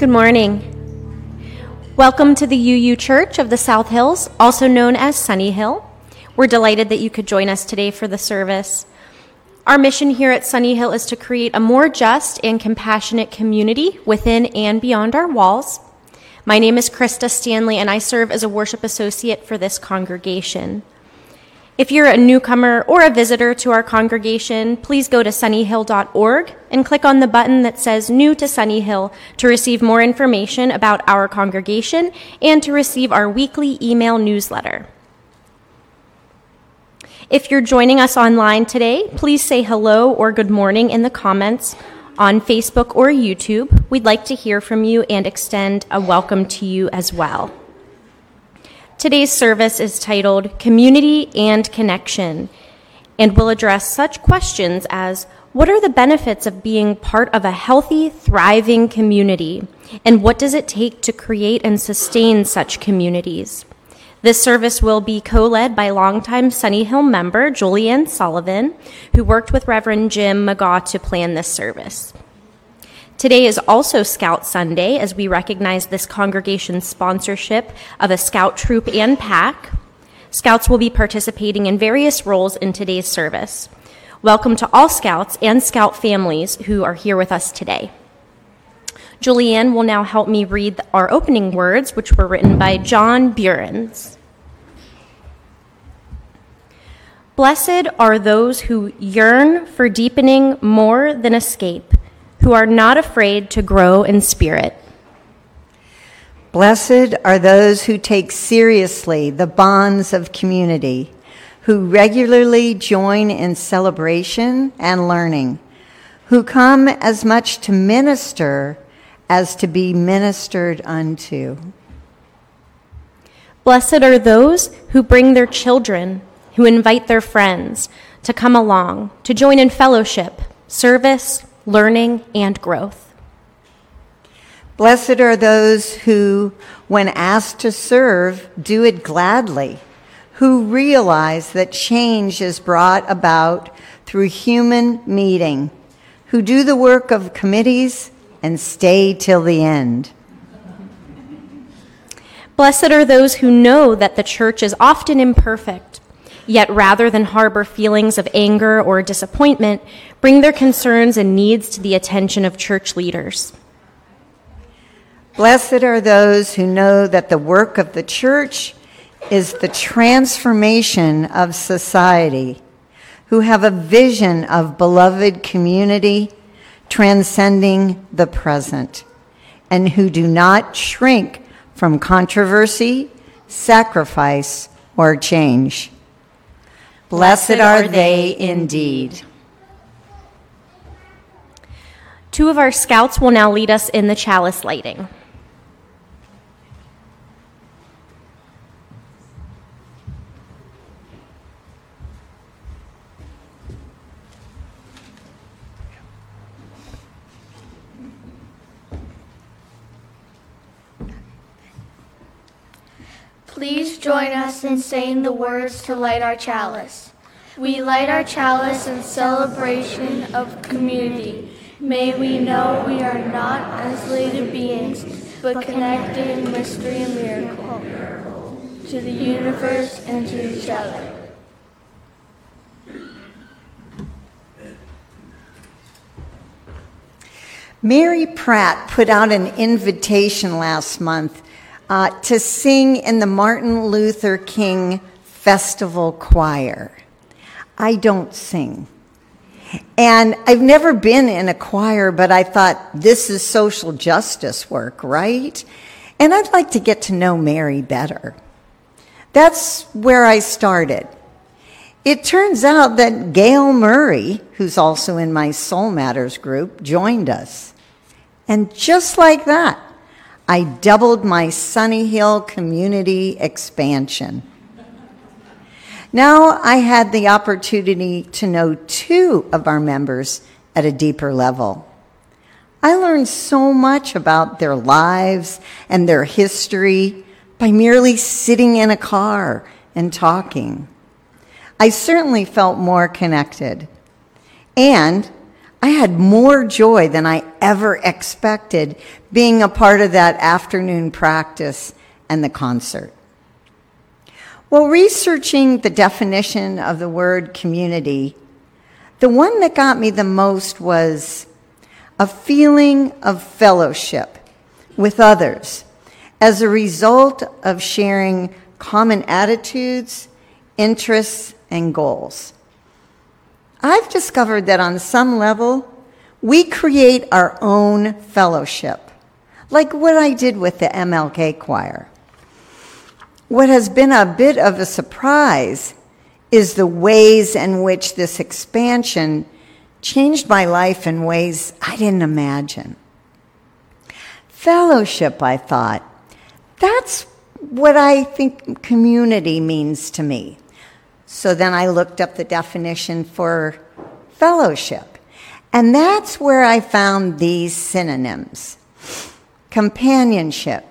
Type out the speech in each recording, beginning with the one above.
Good morning. Welcome to the UU Church of the South Hills, also known as Sunny Hill. We're delighted that you could join us today for the service. Our mission here at Sunny Hill is to create a more just and compassionate community within and beyond our walls. My name is Krista Stanley, and I serve as a worship associate for this congregation. If you're a newcomer or a visitor to our congregation, please go to sunnyhill.org and click on the button that says New to Sunny Hill to receive more information about our congregation and to receive our weekly email newsletter. If you're joining us online today, please say hello or good morning in the comments on Facebook or YouTube. We'd like to hear from you and extend a welcome to you as well. Today's service is titled Community and Connection and will address such questions as what are the benefits of being part of a healthy, thriving community? And what does it take to create and sustain such communities? This service will be co led by longtime Sunny Hill member Julie Ann Sullivan, who worked with Reverend Jim Magaw to plan this service. Today is also Scout Sunday as we recognize this congregation's sponsorship of a scout troop and pack. Scouts will be participating in various roles in today's service. Welcome to all Scouts and Scout families who are here with us today. Julie Ann will now help me read our opening words, which were written by John Buehrens. Blessed are those who yearn for deepening more than escape who are not afraid to grow in spirit. Blessed are those who take seriously the bonds of community, who regularly join in celebration and learning, who come as much to minister as to be ministered unto. Blessed are those who bring their children, who invite their friends to come along, to join in fellowship, service, learning, and growth. Blessed are those who, when asked to serve, do it gladly, who realize that change is brought about through human meeting, who do the work of committees and stay till the end. Blessed are those who know that the church is often imperfect Yet rather than harbor feelings of anger or disappointment, bring their concerns and needs to the attention of church leaders. Blessed are those who know that the work of the church is the transformation of society, who have a vision of beloved community transcending the present, and who do not shrink from controversy, sacrifice, or change. Blessed are they indeed. Two of our scouts will now lead us in the chalice lighting. Please join us in saying the words to light our chalice. We light our chalice in celebration of community. May we know we are not isolated beings, but connected in mystery and miracle to the universe and to each other. Mary Pratt put out an invitation last month uh, to sing in the Martin Luther King Festival Choir. I don't sing. And I've never been in a choir, but I thought this is social justice work, right? And I'd like to get to know Mary better. That's where I started. It turns out that Gail Murray, who's also in my Soul Matters group, joined us. And just like that, I doubled my Sunny Hill community expansion. Now I had the opportunity to know two of our members at a deeper level. I learned so much about their lives and their history by merely sitting in a car and talking. I certainly felt more connected. And I had more joy than I ever expected being a part of that afternoon practice and the concert. While researching the definition of the word community, the one that got me the most was a feeling of fellowship with others as a result of sharing common attitudes, interests, and goals. I've discovered that on some level, we create our own fellowship, like what I did with the MLK choir. What has been a bit of a surprise is the ways in which this expansion changed my life in ways I didn't imagine. Fellowship, I thought, that's what I think community means to me. So then I looked up the definition for fellowship. And that's where I found these synonyms companionship,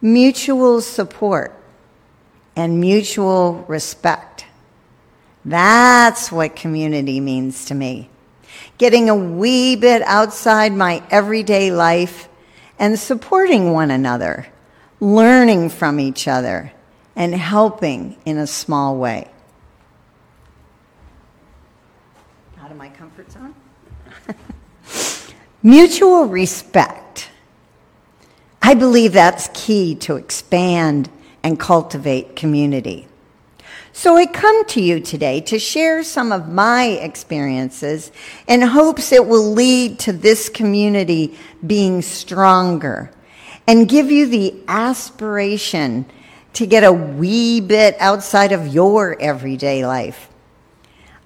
mutual support, and mutual respect. That's what community means to me. Getting a wee bit outside my everyday life and supporting one another, learning from each other, and helping in a small way. Out of my comfort zone? Mutual respect. I believe that's key to expand and cultivate community. So I come to you today to share some of my experiences in hopes it will lead to this community being stronger and give you the aspiration to get a wee bit outside of your everyday life.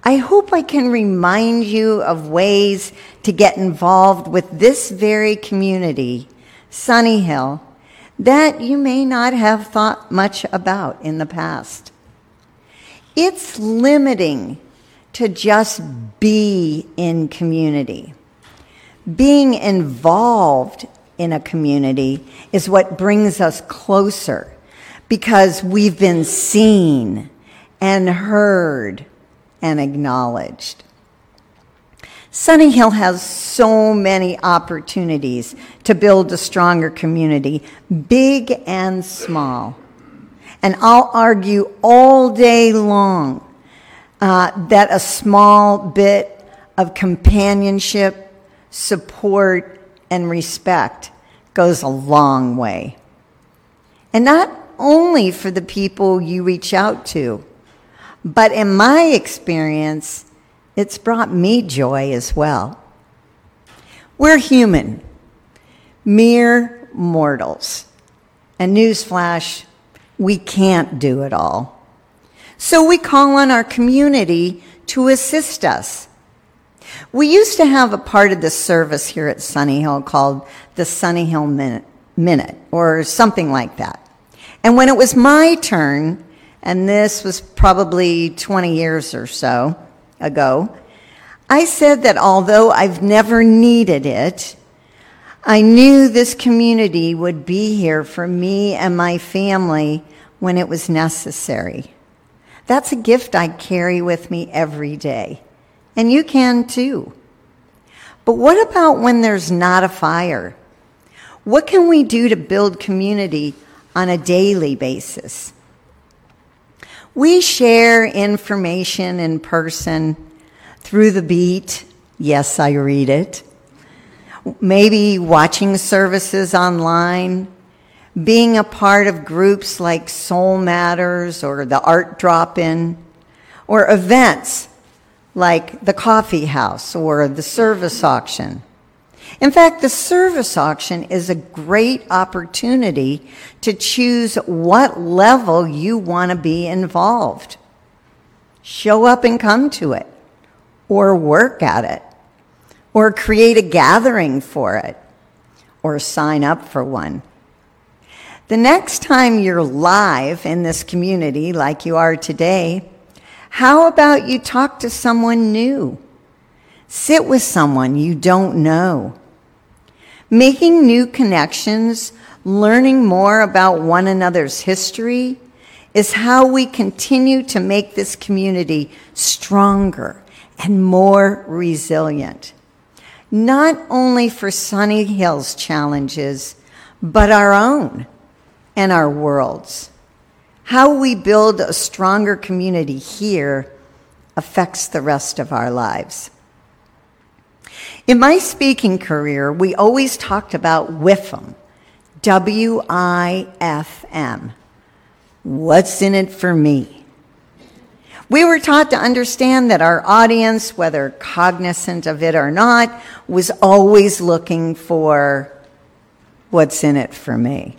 I hope I can remind you of ways to get involved with this very community, Sunny Hill, that you may not have thought much about in the past. It's limiting to just be in community. Being involved in a community is what brings us closer because we've been seen and heard and acknowledged. Sunny Hill has so many opportunities to build a stronger community, big and small. And I'll argue all day long uh, that a small bit of companionship, support, and respect goes a long way. And not only for the people you reach out to, but in my experience, it's brought me joy as well. We're human, mere mortals. And newsflash, we can't do it all. So we call on our community to assist us. We used to have a part of the service here at Sunny Hill called the Sunny Hill Minute, Minute or something like that. And when it was my turn, and this was probably 20 years or so ago, I said that although I've never needed it, I knew this community would be here for me and my family when it was necessary. That's a gift I carry with me every day. And you can too. But what about when there's not a fire? What can we do to build community on a daily basis. We share information in person through the beat. Yes, I read it. Maybe watching services online, being a part of groups like Soul Matters or the Art Drop In, or events like the coffee house or the service auction. In fact, the service auction is a great opportunity to choose what level you want to be involved. Show up and come to it, or work at it, or create a gathering for it, or sign up for one. The next time you're live in this community like you are today, how about you talk to someone new? Sit with someone you don't know Making new connections, learning more about one another's history, is how we continue to make this community stronger and more resilient. Not only for Sunny Hill's challenges, but our own and our world's. How we build a stronger community here affects the rest of our lives. In my speaking career, we always talked about WIFM, W I F M. What's in it for me? We were taught to understand that our audience, whether cognizant of it or not, was always looking for what's in it for me.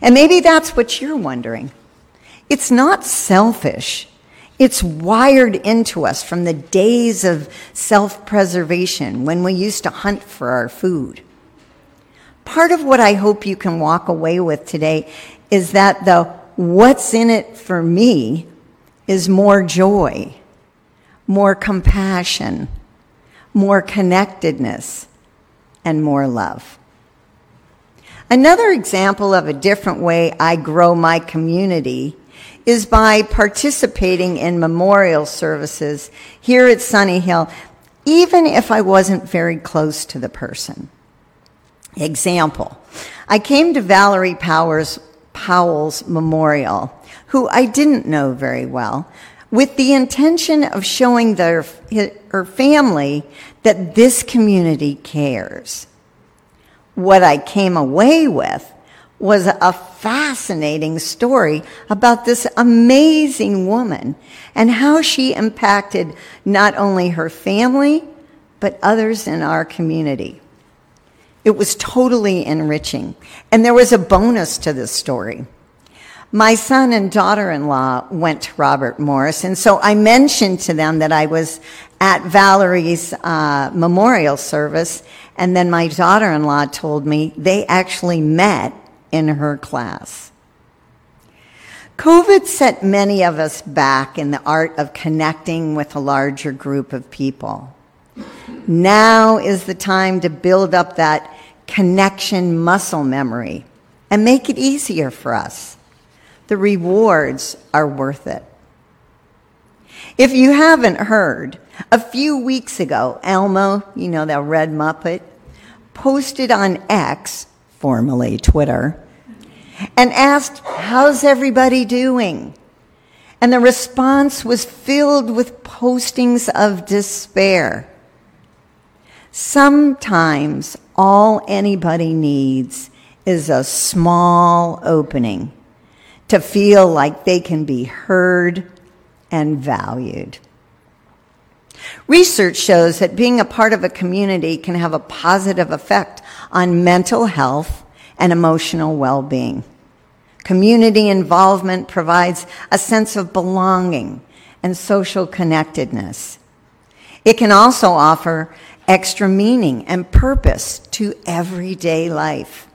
And maybe that's what you're wondering. It's not selfish. It's wired into us from the days of self preservation when we used to hunt for our food. Part of what I hope you can walk away with today is that the what's in it for me is more joy, more compassion, more connectedness, and more love. Another example of a different way I grow my community is by participating in memorial services here at Sunny Hill, even if I wasn't very close to the person. Example I came to Valerie Powers, Powell's memorial, who I didn't know very well, with the intention of showing their, her family that this community cares. What I came away with was a fascinating story about this amazing woman and how she impacted not only her family, but others in our community. It was totally enriching. And there was a bonus to this story. My son and daughter in law went to Robert Morris, and so I mentioned to them that I was at Valerie's uh, memorial service, and then my daughter in law told me they actually met in her class. COVID set many of us back in the art of connecting with a larger group of people. Now is the time to build up that connection muscle memory and make it easier for us. The rewards are worth it. If you haven't heard, a few weeks ago, Elmo, you know, that red Muppet, posted on X, formerly Twitter, and asked, How's everybody doing? And the response was filled with postings of despair. Sometimes all anybody needs is a small opening to feel like they can be heard and valued. Research shows that being a part of a community can have a positive effect on mental health and emotional well being. Community involvement provides a sense of belonging and social connectedness. It can also offer extra meaning and purpose to everyday life.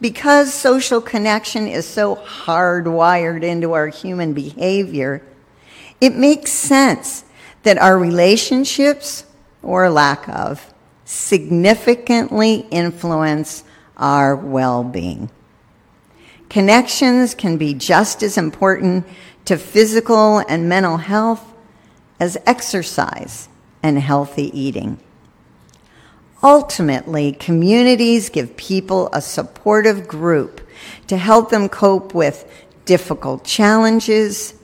Because social connection is so hardwired into our human behavior, it makes sense that our relationships, or lack of, significantly influence our well being. Connections can be just as important to physical and mental health as exercise and healthy eating. Ultimately, communities give people a supportive group to help them cope with difficult challenges,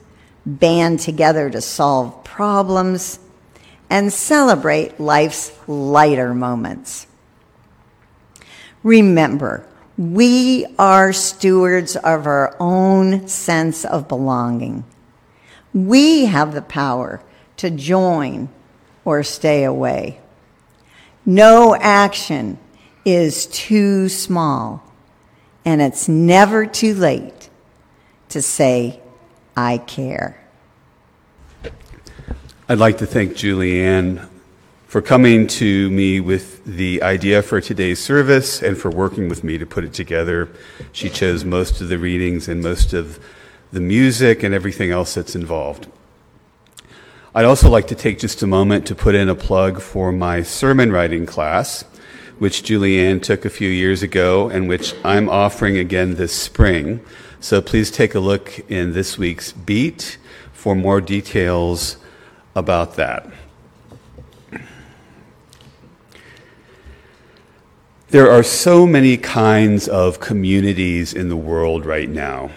band together to solve problems, and celebrate life's lighter moments. Remember, we are stewards of our own sense of belonging. We have the power to join or stay away. No action is too small, and it's never too late to say, I care. I'd like to thank Julie Ann for coming to me with the idea for today's service and for working with me to put it together. She chose most of the readings and most of the music and everything else that's involved. I'd also like to take just a moment to put in a plug for my sermon writing class, which Julie Ann took a few years ago and which I'm offering again this spring. So please take a look in this week's Beat for more details about that. There are so many kinds of communities in the world right now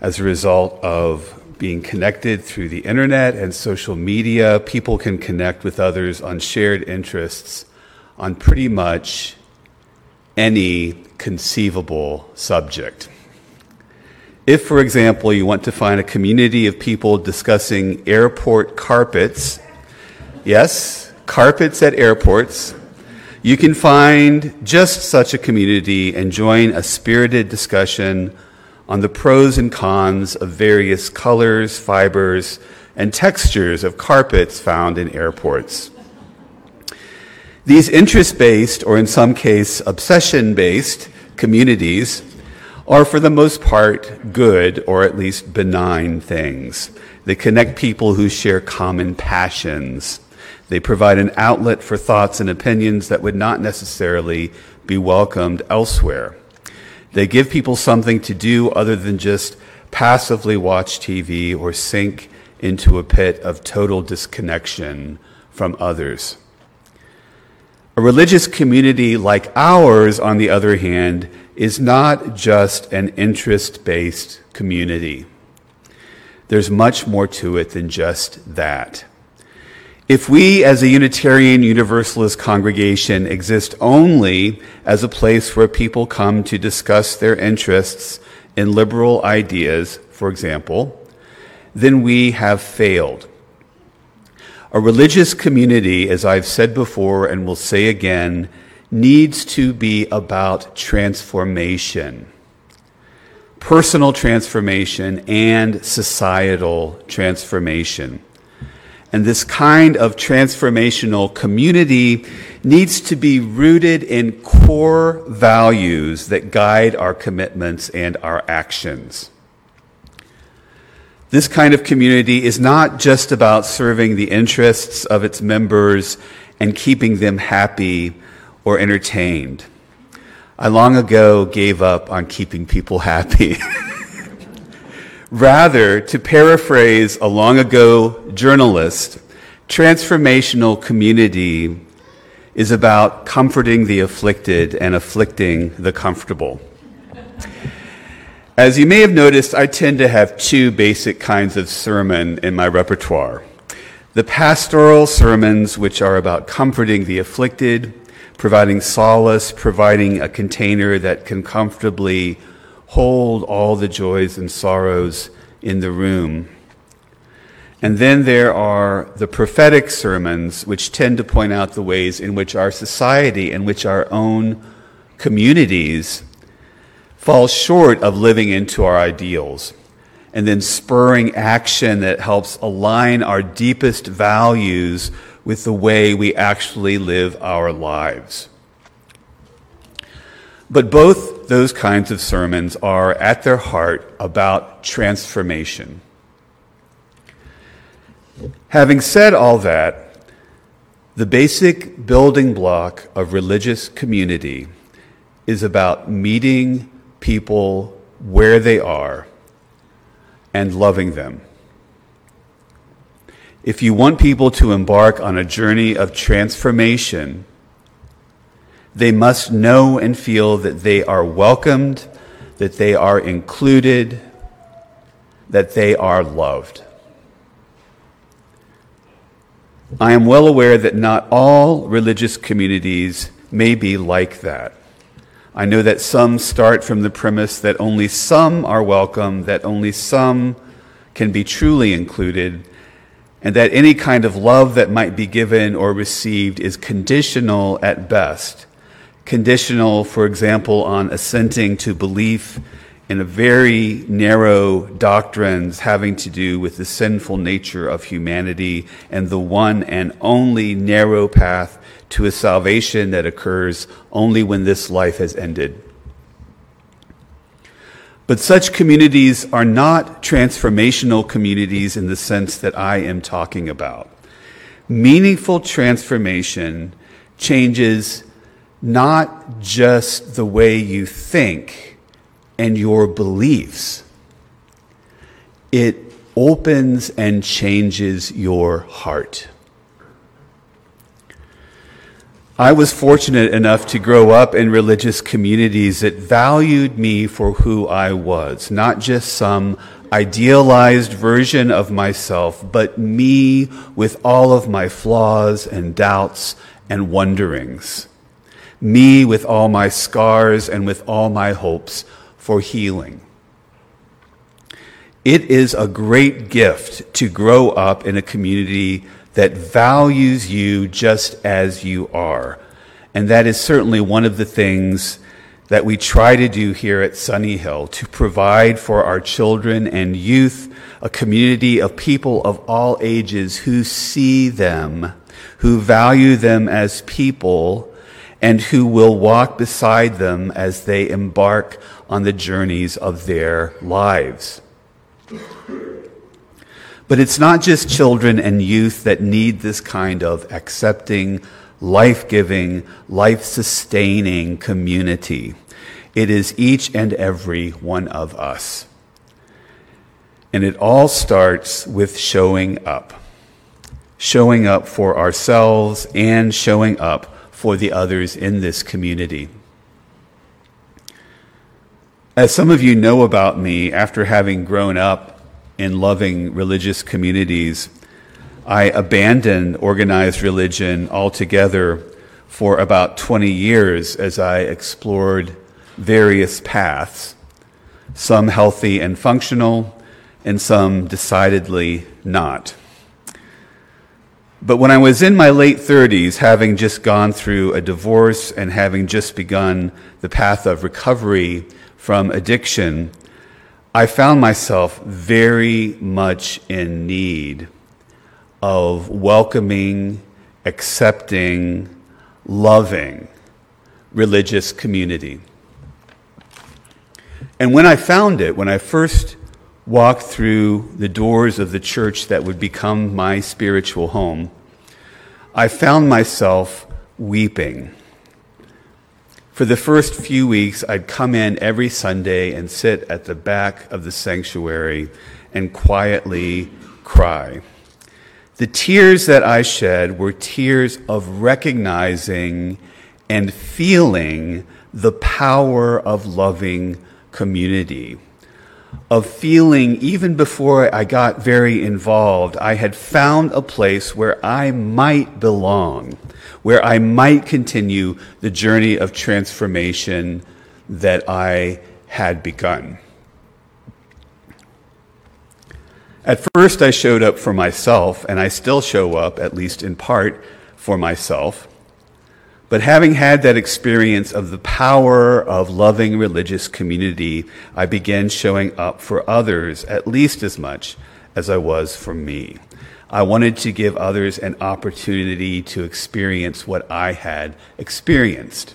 as a result of being connected through the internet and social media. People can connect with others on shared interests on pretty much any conceivable subject. If, for example, you want to find a community of people discussing airport carpets, yes, carpets at airports, you can find just such a community and join a spirited discussion on the pros and cons of various colors, fibers, and textures of carpets found in airports. These interest based, or in some case, obsession based communities are for the most part good or at least benign things. They connect people who share common passions they provide an outlet for thoughts and opinions that would not necessarily be welcomed elsewhere. They give people something to do other than just passively watch TV or sink into a pit of total disconnection from others. A religious community like ours, on the other hand, is not just an interest based community. There's much more to it than just that. If we, as a Unitarian Universalist congregation, exist only as a place where people come to discuss their interests in liberal ideas, for example, then we have failed. A religious community, as I've said before and will say again, needs to be about transformation personal transformation and societal transformation. And this kind of transformational community needs to be rooted in core values that guide our commitments and our actions. This kind of community is not just about serving the interests of its members and keeping them happy or entertained. I long ago gave up on keeping people happy. Rather, to paraphrase a long ago journalist, transformational community is about comforting the afflicted and afflicting the comfortable. As you may have noticed, I tend to have two basic kinds of sermon in my repertoire. The pastoral sermons, which are about comforting the afflicted, providing solace, providing a container that can comfortably hold all the joys and sorrows in the room. And then there are the prophetic sermons, which tend to point out the ways in which our society, and which our own communities fall short of living into our ideals. And then spurring action that helps align our deepest values with the way we actually live our lives. But both those kinds of sermons are at their heart about transformation. Having said all that, the basic building block of religious community is about meeting people where they are and loving them. If you want people to embark on a journey of transformation, they must know and feel that they are welcomed, that they are included, that they are loved. I am well aware that not all religious communities may be like that. I know that some start from the premise that only some are welcome, that only some can be truly included, and that any kind of love that might be given or received is conditional at best conditional, for example, on assenting to belief in a very narrow doctrines having to do with the sinful nature of humanity and the one and only narrow path to a salvation that occurs only when this life has ended. But such communities are not transformational communities in the sense that I am talking about. Meaningful transformation changes not just the way you think and your beliefs, it opens and changes your heart. I was fortunate enough to grow up in religious communities that valued me for who I was, not just some idealized version of myself, but me with all of my flaws and doubts and wonderings. Me with all my scars and with all my hopes for healing. It is a great gift to grow up in a community that values you just as you are. And that is certainly one of the things that we try to do here at Sunny Hill to provide for our children and youth a community of people of all ages who see them, who value them as people, and who will walk beside them as they embark on the journeys of their lives. But it's not just children and youth that need this kind of accepting, life giving, life sustaining community. It is each and every one of us. And it all starts with showing up. Showing up for ourselves and showing up for the others in this community. As some of you know about me, after having grown up in loving religious communities, I abandoned organized religion altogether for about 20 years as I explored various paths, some healthy and functional, and some decidedly not. But when I was in my late 30s, having just gone through a divorce and having just begun the path of recovery from addiction, I found myself very much in need of welcoming, accepting, loving religious community. And when I found it, when I first walked through the doors of the church that would become my spiritual home, I found myself weeping for the first few weeks, I'd come in every Sunday and sit at the back of the sanctuary and quietly cry. The tears that I shed were tears of recognizing and feeling the power of loving community of feeling, even before I got very involved, I had found a place where I might belong, where I might continue the journey of transformation that I had begun. At first, I showed up for myself, and I still show up, at least in part, for myself. But having had that experience of the power of loving religious community, I began showing up for others at least as much as I was for me. I wanted to give others an opportunity to experience what I had experienced.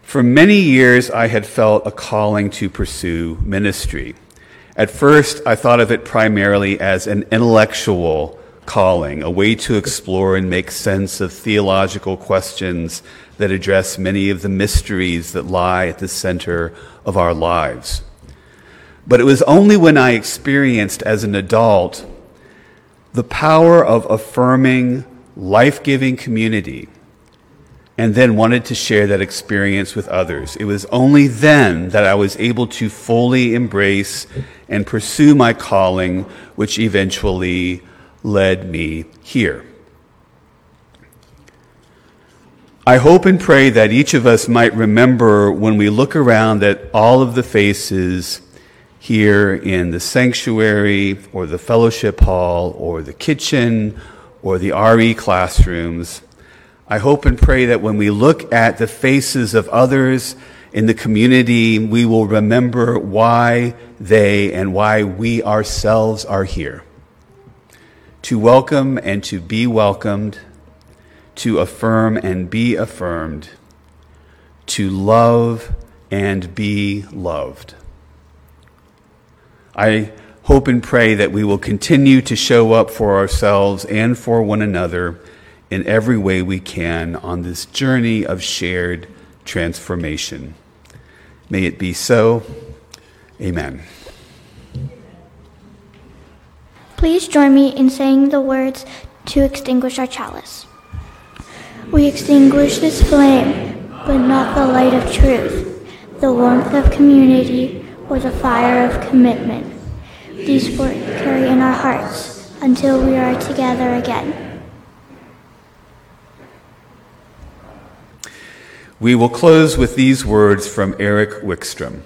For many years, I had felt a calling to pursue ministry. At first, I thought of it primarily as an intellectual calling, a way to explore and make sense of theological questions that address many of the mysteries that lie at the center of our lives. But it was only when I experienced as an adult the power of affirming life giving community and then wanted to share that experience with others. It was only then that I was able to fully embrace and pursue my calling, which eventually led me here. I hope and pray that each of us might remember when we look around at all of the faces here in the sanctuary or the fellowship hall or the kitchen or the RE classrooms. I hope and pray that when we look at the faces of others in the community, we will remember why they and why we ourselves are here to welcome and to be welcomed, to affirm and be affirmed, to love and be loved. I hope and pray that we will continue to show up for ourselves and for one another in every way we can on this journey of shared transformation. May it be so. Amen. Please join me in saying the words to extinguish our chalice. We extinguish this flame, but not the light of truth, the warmth of community, or the fire of commitment. These we carry in our hearts until we are together again. We will close with these words from Erik Wikstrom.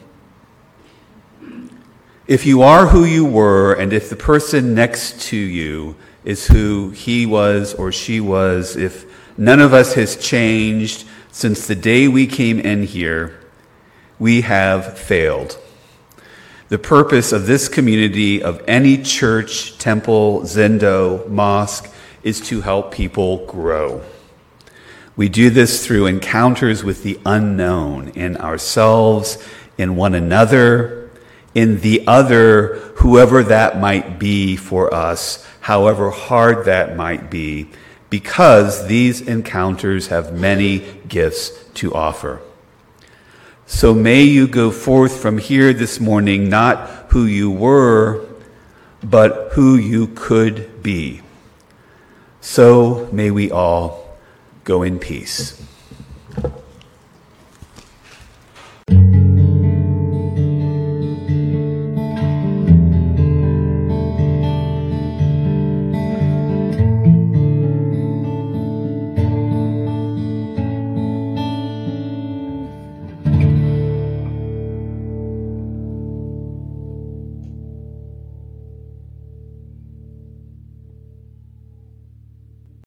If you are who you were, and if the person next to you is who he was or she was, if none of us has changed since the day we came in here, we have failed. The purpose of this community, of any church, temple, zendo, mosque, is to help people grow. We do this through encounters with the unknown in ourselves, in one another, in the other, whoever that might be for us, however hard that might be, because these encounters have many gifts to offer. So may you go forth from here this morning not who you were, but who you could be. So may we all go in peace.